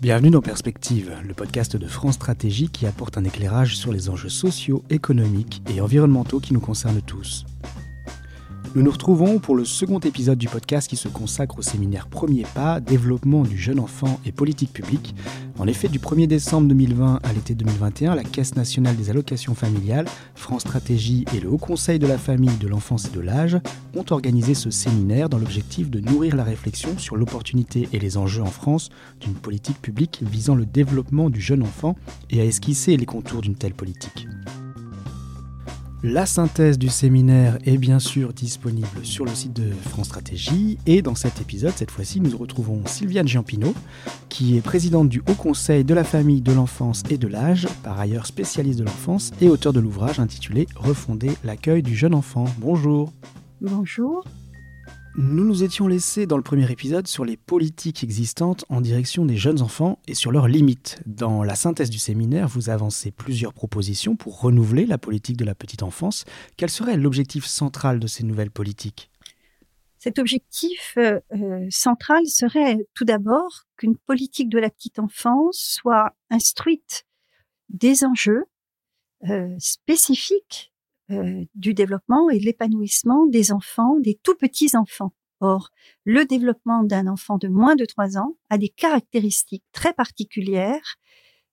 Bienvenue dans Perspective, le podcast de France Stratégie qui apporte un éclairage sur les enjeux sociaux, économiques et environnementaux qui nous concernent tous. Nous nous retrouvons pour le second épisode du podcast qui se consacre au séminaire Premier pas, développement du jeune enfant et politique publique. En effet, du 1er décembre 2020 à l'été 2021, la Caisse nationale des allocations familiales, France Stratégie et le Haut Conseil de la famille, de l'enfance et de l'âge ont organisé ce séminaire dans l'objectif de nourrir la réflexion sur l'opportunité et les enjeux en France d'une politique publique visant le développement du jeune enfant et à esquisser les contours d'une telle politique. La synthèse du séminaire est bien sûr disponible sur le site de France Stratégie et dans cet épisode, cette fois-ci, nous retrouvons Sylviane Giampino, qui est présidente du Haut Conseil de la famille, de l'enfance et de l'âge, par ailleurs spécialiste de l'enfance et auteur de l'ouvrage intitulé Refonder l'accueil du jeune enfant. Bonjour. Bonjour. Nous nous étions laissés dans le premier épisode sur les politiques existantes en direction des jeunes enfants et sur leurs limites. Dans la synthèse du séminaire, vous avancez plusieurs propositions pour renouveler la politique de la petite enfance. Quel serait l'objectif central de ces nouvelles politiques? Cet objectif euh, euh, central serait tout d'abord qu'une politique de la petite enfance soit instruite des enjeux euh, spécifiques euh, du développement et de l'épanouissement des enfants, des tout petits enfants. Or, le développement d'un enfant de moins de 3 ans a des caractéristiques très particulières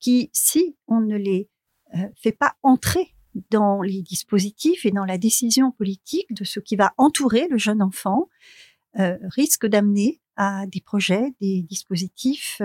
qui, si on ne les euh, fait pas entrer dans les dispositifs et dans la décision politique de ce qui va entourer le jeune enfant, euh, risque d'amener à des projets, des dispositifs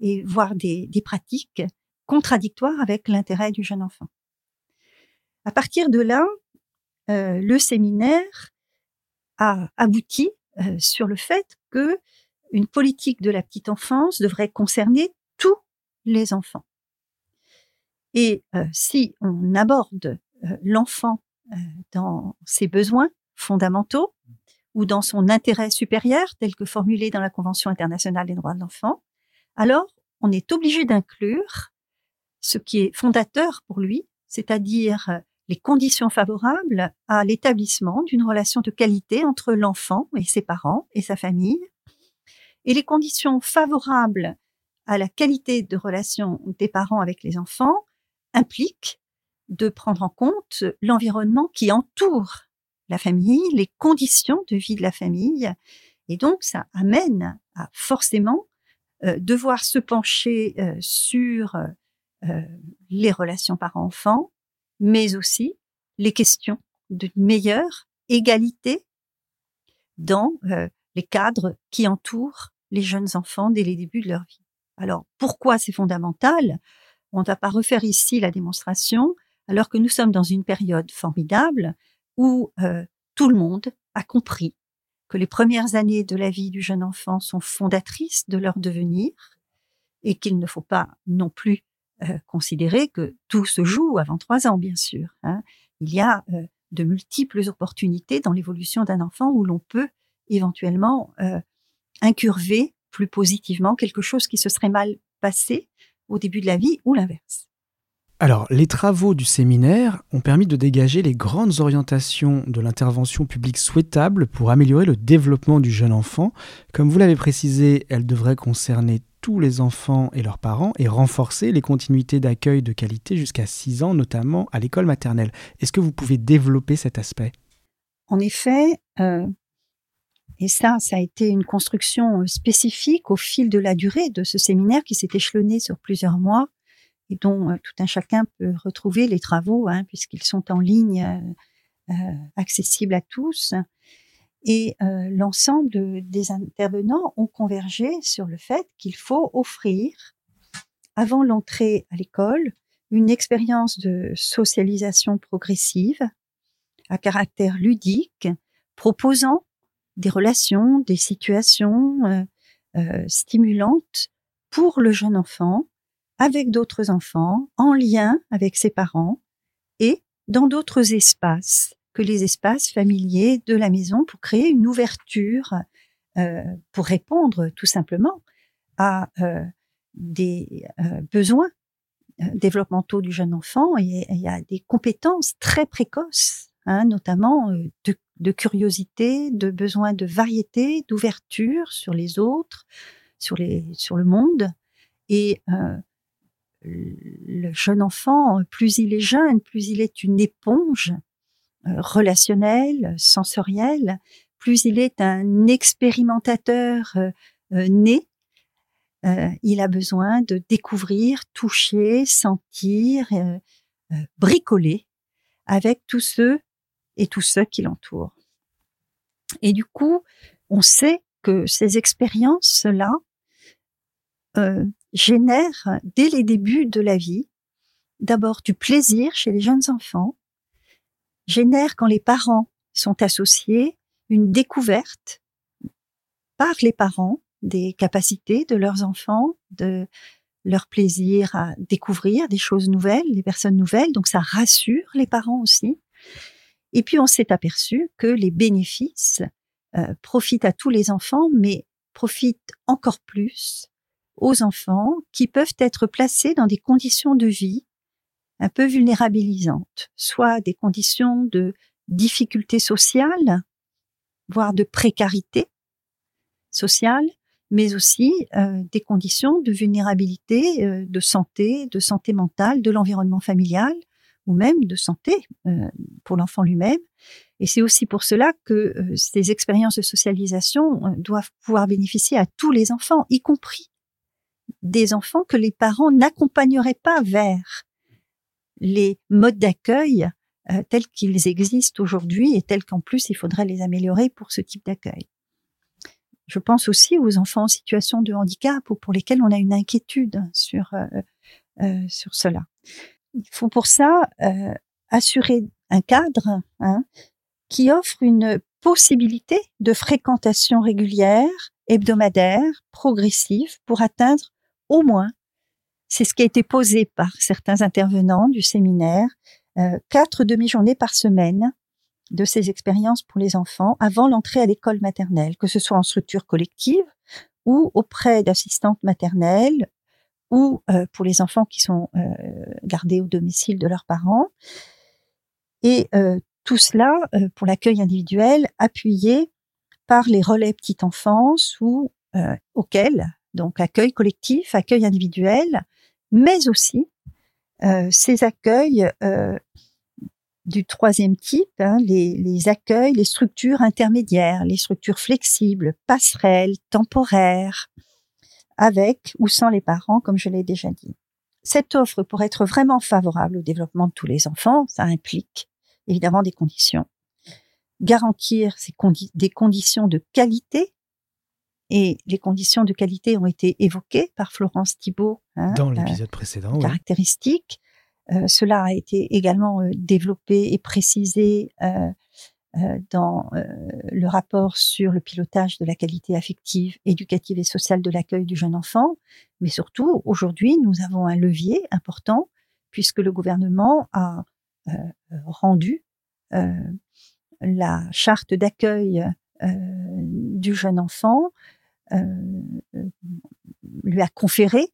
et voire des pratiques contradictoires avec l'intérêt du jeune enfant. À partir de là, euh, le séminaire a abouti euh, sur le fait que une politique de la petite enfance devrait concerner tous les enfants. Et euh, si on aborde l'enfant dans ses besoins fondamentaux ou dans son intérêt supérieur tel que formulé dans la Convention internationale des droits de l'enfant, alors on est obligé d'inclure ce qui est fondateur pour lui, c'est-à-dire les conditions favorables à l'établissement d'une relation de qualité entre l'enfant et ses parents et sa famille, et les conditions favorables à la qualité de relation des parents avec les enfants impliquent de prendre en compte l'environnement qui entoure la famille, les conditions de vie de la famille, et donc ça amène à forcément euh, devoir se pencher euh, sur euh, les relations parents-enfants, mais aussi les questions de meilleure égalité dans euh, les cadres qui entourent les jeunes enfants dès les débuts de leur vie. Alors, pourquoi c'est fondamental? On ne va pas refaire ici la démonstration, alors que nous sommes dans une période formidable où euh, tout le monde a compris que les premières années de la vie du jeune enfant sont fondatrices de leur devenir et qu'il ne faut pas non plus euh, considérer que tout se joue avant trois ans, bien sûr. Hein. Il y a euh, de multiples opportunités dans l'évolution d'un enfant où l'on peut éventuellement euh, incurver plus positivement quelque chose qui se serait mal passé au début de la vie ou l'inverse. Alors, les travaux du séminaire ont permis de dégager les grandes orientations de l'intervention publique souhaitable pour améliorer le développement du jeune enfant. Comme vous l'avez précisé, elle devrait concerner tous les enfants et leurs parents et renforcer les continuités d'accueil de qualité jusqu'à 6 ans, notamment à l'école maternelle. Est-ce que vous pouvez développer cet aspect? En effet, euh, et ça, ça a été une construction euh, spécifique au fil de la durée de ce séminaire qui s'est échelonné sur plusieurs mois et dont euh, tout un chacun peut retrouver les travaux, hein, puisqu'ils sont en ligne, accessibles à tous. Et euh, l'ensemble des intervenants ont convergé sur le fait qu'il faut offrir, avant l'entrée à l'école, une expérience de socialisation progressive à caractère ludique, proposant des relations, des situations euh, euh, stimulantes pour le jeune enfant, avec d'autres enfants, en lien avec ses parents et dans d'autres espaces que les espaces familiers de la maison pour créer une ouverture, euh, pour répondre tout simplement à euh, des euh, besoins développementaux du jeune enfant et y a des compétences très précoces, hein, notamment de, curiosité, de besoin de variété, d'ouverture sur les autres, sur le monde. Et le jeune enfant, plus il est jeune, plus il est une éponge relationnelle, sensorielle, plus il est un expérimentateur né, il a besoin de découvrir, toucher, sentir, bricoler avec tous ceux et tous ceux qui l'entourent. Et du coup, on sait que ces expériences-là euh, génèrent dès les débuts de la vie d'abord du plaisir chez les jeunes enfants, génèrent quand les parents sont associés une découverte par les parents des capacités de leurs enfants, de leur plaisir à découvrir des choses nouvelles, des personnes nouvelles. Donc ça rassure les parents aussi. Et puis on s'est aperçu que les bénéfices euh, profitent à tous les enfants, mais profitent encore plus aux enfants qui peuvent être placés dans des conditions de vie un peu vulnérabilisantes, soit des conditions de difficulté sociale, voire de précarité sociale, mais aussi euh, des conditions de vulnérabilité, euh, de santé, de santé mentale, de l'environnement familial, ou même de santé euh, pour l'enfant lui-même. Et c'est aussi pour cela que ces expériences de socialisation doivent pouvoir bénéficier à tous les enfants, y compris des enfants que les parents n'accompagneraient pas vers les modes d'accueil tels qu'ils existent aujourd'hui et tels qu'en plus il faudrait les améliorer pour ce type d'accueil. Je pense aussi aux enfants en situation de handicap ou pour lesquels on a une inquiétude sur sur cela. Il faut pour ça euh, assurer un cadre hein, qui offre une possibilité de fréquentation régulière, hebdomadaire, progressive, pour atteindre au moins, c'est ce qui a été posé par certains intervenants du séminaire, euh, quatre demi-journées par semaine de ces expériences pour les enfants avant l'entrée à l'école maternelle, que ce soit en structure collective ou auprès d'assistantes maternelles ou euh, pour les enfants qui sont euh, gardés au domicile de leurs parents. Et tout cela pour l'accueil individuel appuyé par les relais petite enfance ou auquel, donc accueil collectif, accueil individuel, mais aussi ces accueils du troisième type, hein, les, les, accueils, les structures intermédiaires, les structures flexibles, passerelles, temporaires, avec ou sans les parents, comme je l'ai déjà dit. Cette offre, pour être vraiment favorable au développement de tous les enfants, ça implique évidemment des conditions. Garantir des conditions de qualité, et les conditions de qualité ont été évoquées par Florence Thibault hein, dans euh, l'épisode précédent. Caractéristiques. Euh, cela a été également euh, développé et précisé dans le rapport sur le pilotage de la qualité affective, éducative et sociale de l'accueil du jeune enfant. Mais surtout, aujourd'hui, nous avons un levier important puisque le gouvernement a rendu la charte d'accueil du jeune enfant, lui a conféré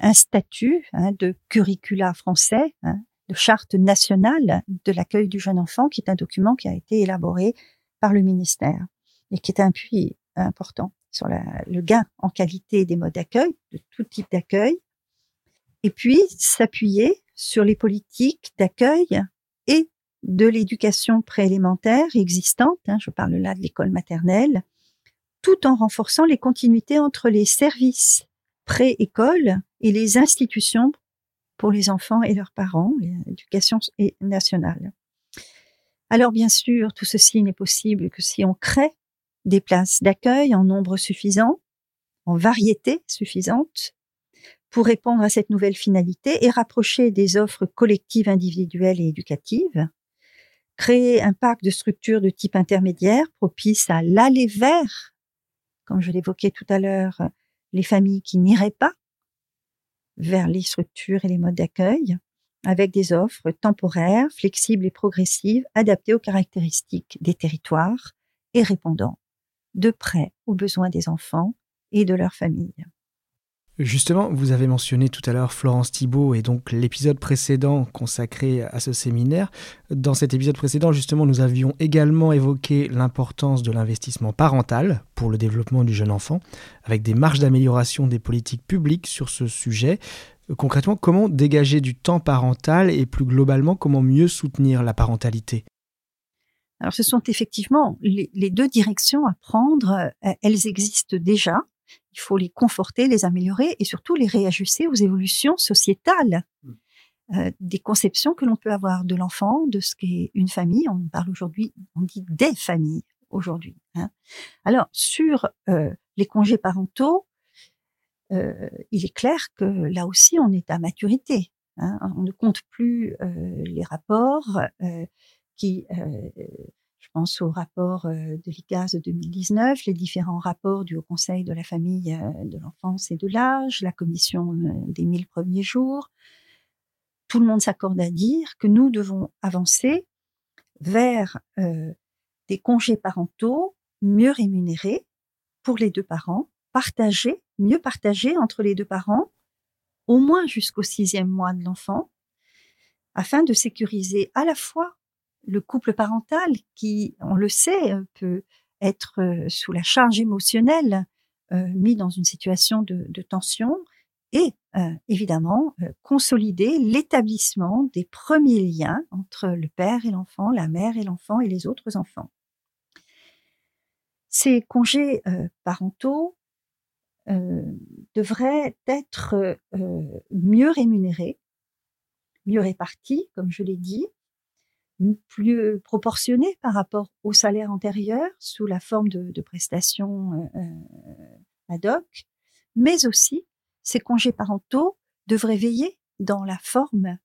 un statut hein, de curricula français, hein, de charte nationale de l'accueil du jeune enfant, qui est un document qui a été élaboré par le ministère et qui est un puits important sur le gain en qualité des modes d'accueil, de tout type d'accueil, et puis s'appuyer sur les politiques d'accueil et de l'éducation préélémentaire existante, hein, je parle là de l'école maternelle, tout en renforçant les continuités entre les services pré-école et les institutions pour les enfants et leurs parents, l'éducation nationale. Alors bien sûr, tout ceci n'est possible que si on crée des places d'accueil en nombre suffisant, en variété suffisante, pour répondre à cette nouvelle finalité et rapprocher des offres collectives, individuelles et éducatives, créer un parc de structures de type intermédiaire propice à l'aller vers, comme je l'évoquais tout à l'heure, les familles qui n'iraient pas vers les structures et les modes d'accueil, avec des offres temporaires, flexibles et progressives, adaptées aux caractéristiques des territoires et répondant de près aux besoins des enfants et de leurs familles. Justement, vous avez mentionné tout à l'heure Florence Thibault et donc l'épisode précédent consacré à ce séminaire. Dans cet épisode précédent, justement, nous avions également évoqué l'importance de l'investissement parental pour le développement du jeune enfant, avec des marges d'amélioration des politiques publiques sur ce sujet. Concrètement, comment dégager du temps parental et plus globalement, comment mieux soutenir la parentalité? Alors, ce sont effectivement les, deux directions à prendre. Elles existent déjà. Il faut les conforter, les améliorer et surtout les réajuster aux évolutions sociétales. Mmh. Euh, des conceptions que l'on peut avoir de l'enfant, de ce qu'est une famille. On parle aujourd'hui, on dit des familles aujourd'hui. Hein. Alors sur euh, les congés parentaux, euh, il est clair que là aussi on est à maturité. Hein. On ne compte plus les rapports qui pense au rapport euh, de l'ICAS de 2019, les différents rapports du Haut Conseil de la famille, euh, de l'enfance et de l'âge, la commission euh, des 1000 premiers jours. Tout le monde s'accorde à dire que nous devons avancer vers des congés parentaux mieux rémunérés pour les deux parents, partagés, mieux partagés entre les deux parents, au moins jusqu'au sixième mois de l'enfant, afin de sécuriser à la fois le couple parental qui, on le sait, euh, peut être euh, sous la charge émotionnelle, euh, mis dans une situation de, tension, et évidemment consolider l'établissement des premiers liens entre le père et l'enfant, la mère et l'enfant et les autres enfants. Ces congés parentaux devraient être mieux rémunérés, mieux répartis, comme je l'ai dit, plus proportionné par rapport au salaire antérieur sous la forme de, prestations euh, euh, ad hoc, mais aussi ces congés parentaux devraient veiller dans la forme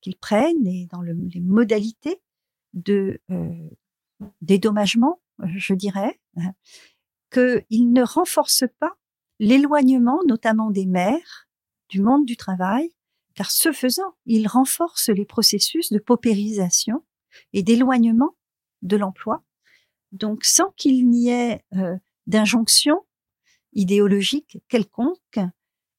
qu'ils prennent et dans les modalités de euh, dédommagement, je dirais, hein, qu'ils ne renforcent pas l'éloignement notamment des mères du monde du travail, car ce faisant, ils renforcent les processus de paupérisation et d'éloignement de l'emploi. Donc sans qu'il n'y ait euh, d'injonction idéologique quelconque,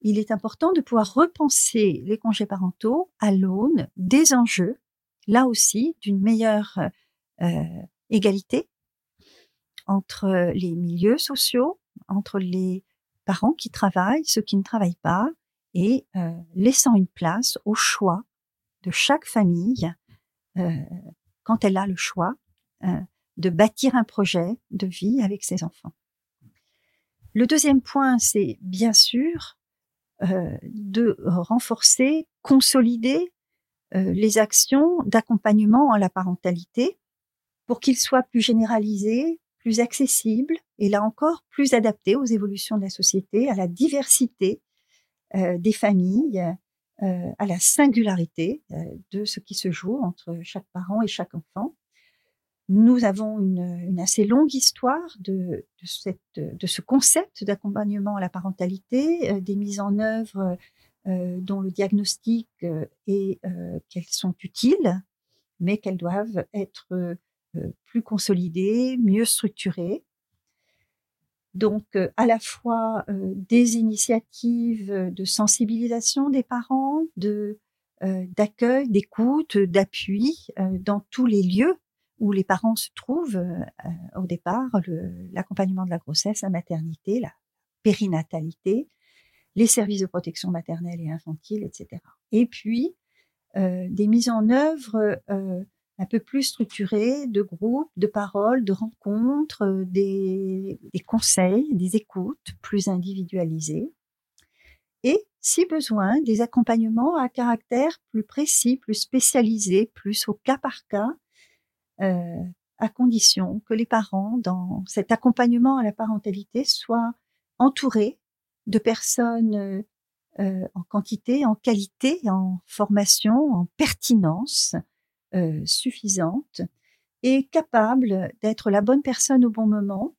il est important de pouvoir repenser les congés parentaux à l'aune des enjeux, là aussi, d'une meilleure euh, égalité entre les milieux sociaux, entre les parents qui travaillent, ceux qui ne travaillent pas, et euh, laissant une place au choix de chaque famille quand elle a le choix euh, de bâtir un projet de vie avec ses enfants. Le deuxième point, c'est bien sûr euh, de renforcer, consolider euh, les actions d'accompagnement à la parentalité pour qu'ils soient plus généralisés, plus accessibles et là encore plus adaptés aux évolutions de la société, à la diversité des familles, euh, à la singularité euh, de ce qui se joue entre chaque parent et chaque enfant. Nous avons une, assez longue histoire de ce concept d'accompagnement à la parentalité, euh, des mises en œuvre dont le diagnostic est qu'elles sont utiles, mais qu'elles doivent être plus consolidées, mieux structurées donc, euh, à la fois euh, des initiatives de sensibilisation des parents, de euh, d'accueil, d'écoute, d'appui dans tous les lieux où les parents se trouvent au départ, l'accompagnement de la grossesse, la maternité, la périnatalité, les services de protection maternelle et infantile, etc. Et puis des mises en œuvre un peu plus structuré de groupes, de paroles, de rencontres, euh, des, conseils, des écoutes plus individualisées. Et, si besoin, des accompagnements à caractère plus précis, plus spécialisé, plus au cas par cas, euh, à condition que les parents, dans cet accompagnement à la parentalité, soient entourés de personnes euh en quantité, en qualité, en formation, en pertinence, euh, suffisante et capable d'être la bonne personne au bon moment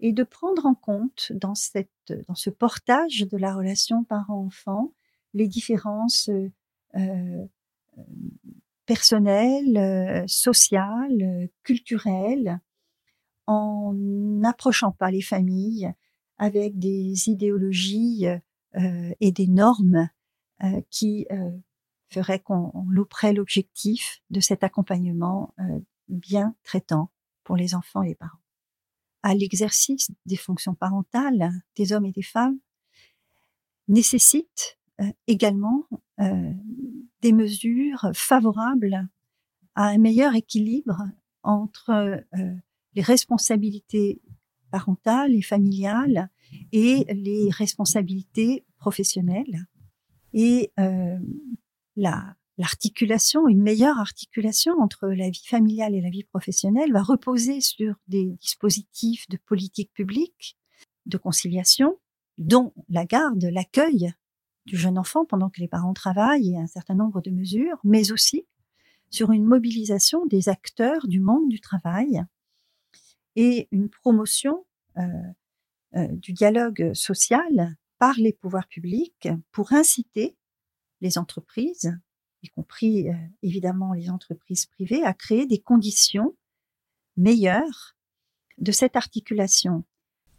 et de prendre en compte dans, cette, ce portage de la relation parent-enfant les différences euh, euh personnelles, euh, sociales, culturelles, en n'approchant pas les familles avec des idéologies et des normes qui feraient qu'on louperait l'objectif de cet accompagnement bien traitant pour les enfants et les parents. À l'exercice des fonctions parentales des hommes et des femmes nécessite également des mesures favorables à un meilleur équilibre entre les responsabilités parentales et familiales et les responsabilités professionnelles et euh, la l'articulation, une meilleure articulation entre la vie familiale et la vie professionnelle va reposer sur des dispositifs de politique publique, de conciliation, dont la garde, l'accueil du jeune enfant pendant que les parents travaillent et un certain nombre de mesures, mais aussi sur une mobilisation des acteurs du monde du travail et une promotion euh, euh, du dialogue social par les pouvoirs publics pour inciter les entreprises, y compris euh, évidemment les entreprises privées, à créer des conditions meilleures de cette articulation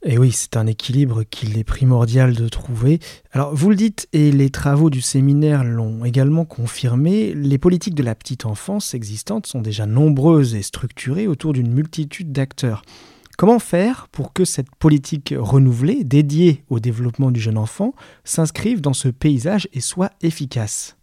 et oui, c'est un équilibre qu'il est primordial de trouver. Alors, vous le dites, et les travaux du séminaire l'ont également confirmé, les politiques de la petite enfance existantes sont déjà nombreuses et structurées autour d'une multitude d'acteurs. Comment faire pour que cette politique renouvelée, dédiée au développement du jeune enfant, s'inscrive dans ce paysage et soit efficace?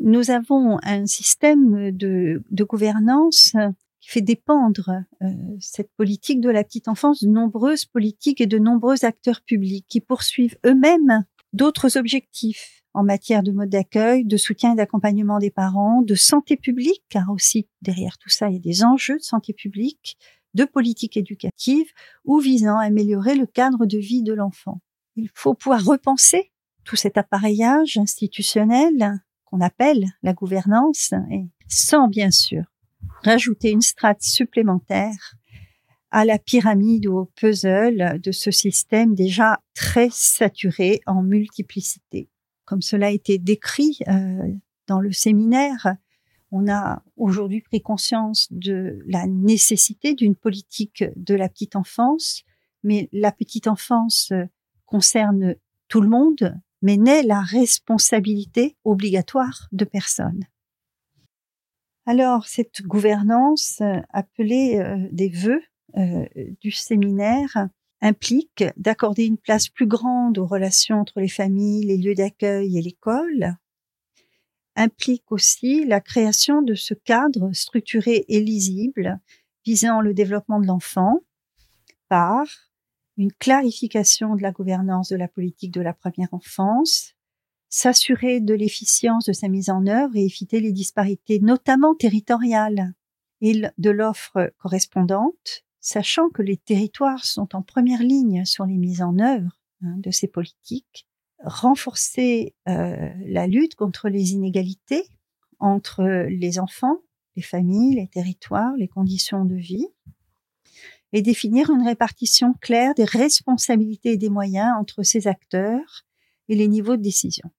Nous avons un système de, gouvernance qui fait dépendre euh, cette politique de la petite enfance de nombreuses politiques et de nombreux acteurs publics qui poursuivent eux-mêmes d'autres objectifs en matière de mode d'accueil, de soutien et d'accompagnement des parents, de santé publique, car aussi derrière tout ça, il y a des enjeux de santé publique, de politique éducative ou visant à améliorer le cadre de vie de l'enfant. Il faut pouvoir repenser tout cet appareillage institutionnel qu'on appelle la gouvernance, et sans bien sûr rajouter une strate supplémentaire à la pyramide ou au puzzle de ce système déjà très saturé en multiplicité. Comme cela a été décrit euh, dans le séminaire, on a aujourd'hui pris conscience de la nécessité d'une politique de la petite enfance, mais la petite enfance concerne tout le monde, mais n'est la responsabilité obligatoire de personne. Alors, cette gouvernance euh, appelée euh, des vœux euh, du séminaire implique d'accorder une place plus grande aux relations entre les familles, les lieux d'accueil et l'école, implique aussi la création de ce cadre structuré et lisible visant le développement de l'enfant par une clarification de la gouvernance de la politique de la première enfance, s'assurer de l'efficience de sa mise en œuvre et éviter les disparités, notamment territoriales, et de l'offre correspondante, sachant que les territoires sont en première ligne sur les mises en œuvre hein, de ces politiques, renforcer euh, la lutte contre les inégalités entre les enfants, les familles, les territoires, les conditions de vie, et définir une répartition claire des responsabilités et des moyens entre ces acteurs et les niveaux de décision.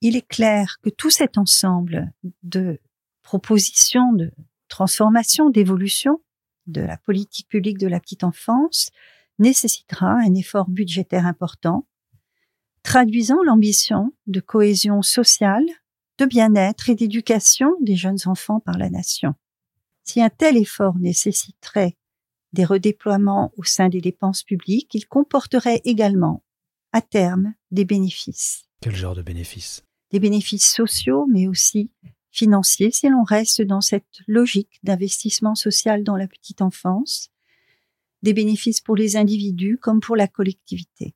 Il est clair que tout cet ensemble de propositions, de transformation, d'évolution de la politique publique de la petite enfance nécessitera un effort budgétaire important, traduisant l'ambition de cohésion sociale, de bien-être et d'éducation des jeunes enfants par la nation. Si un tel effort nécessiterait des redéploiements au sein des dépenses publiques, il comporterait également, à terme, des bénéfices. Quel genre de bénéfices? Des bénéfices sociaux, mais aussi financiers, si l'on reste dans cette logique d'investissement social dans la petite enfance, des bénéfices pour les individus comme pour la collectivité.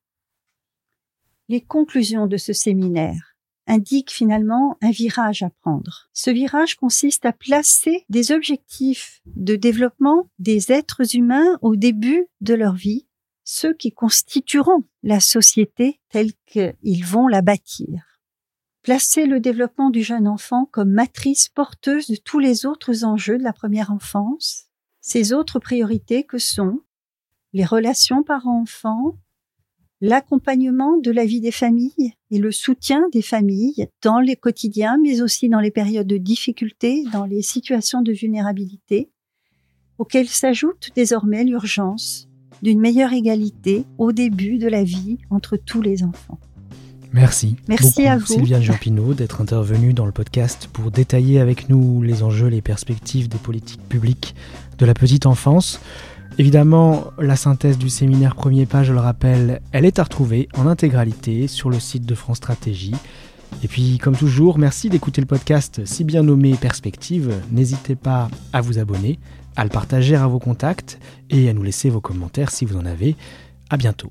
Les conclusions de ce séminaire indiquent finalement un virage à prendre. Ce virage consiste à placer des objectifs de développement des êtres humains au début de leur vie, ceux qui constitueront la société telle qu'ils vont la bâtir placer le développement du jeune enfant comme matrice porteuse de tous les autres enjeux de la première enfance, ces autres priorités que sont les relations parents-enfants, l'accompagnement de la vie des familles et le soutien des familles dans les quotidiens, mais aussi dans les périodes de difficulté, dans les situations de vulnérabilité, auxquelles s'ajoute désormais l'urgence d'une meilleure égalité au début de la vie entre tous les enfants. Merci. Merci à vous. Sylviane Jean d'être intervenue dans le podcast pour détailler avec nous les enjeux, les perspectives des politiques publiques de la petite enfance. Évidemment, la synthèse du séminaire Premier Pas, je le rappelle, elle est à retrouver en intégralité sur le site de France Stratégie. Et puis, comme toujours, merci d'écouter le podcast si bien nommé Perspective. N'hésitez pas à vous abonner, à le partager à vos contacts et à nous laisser vos commentaires si vous en avez. À bientôt.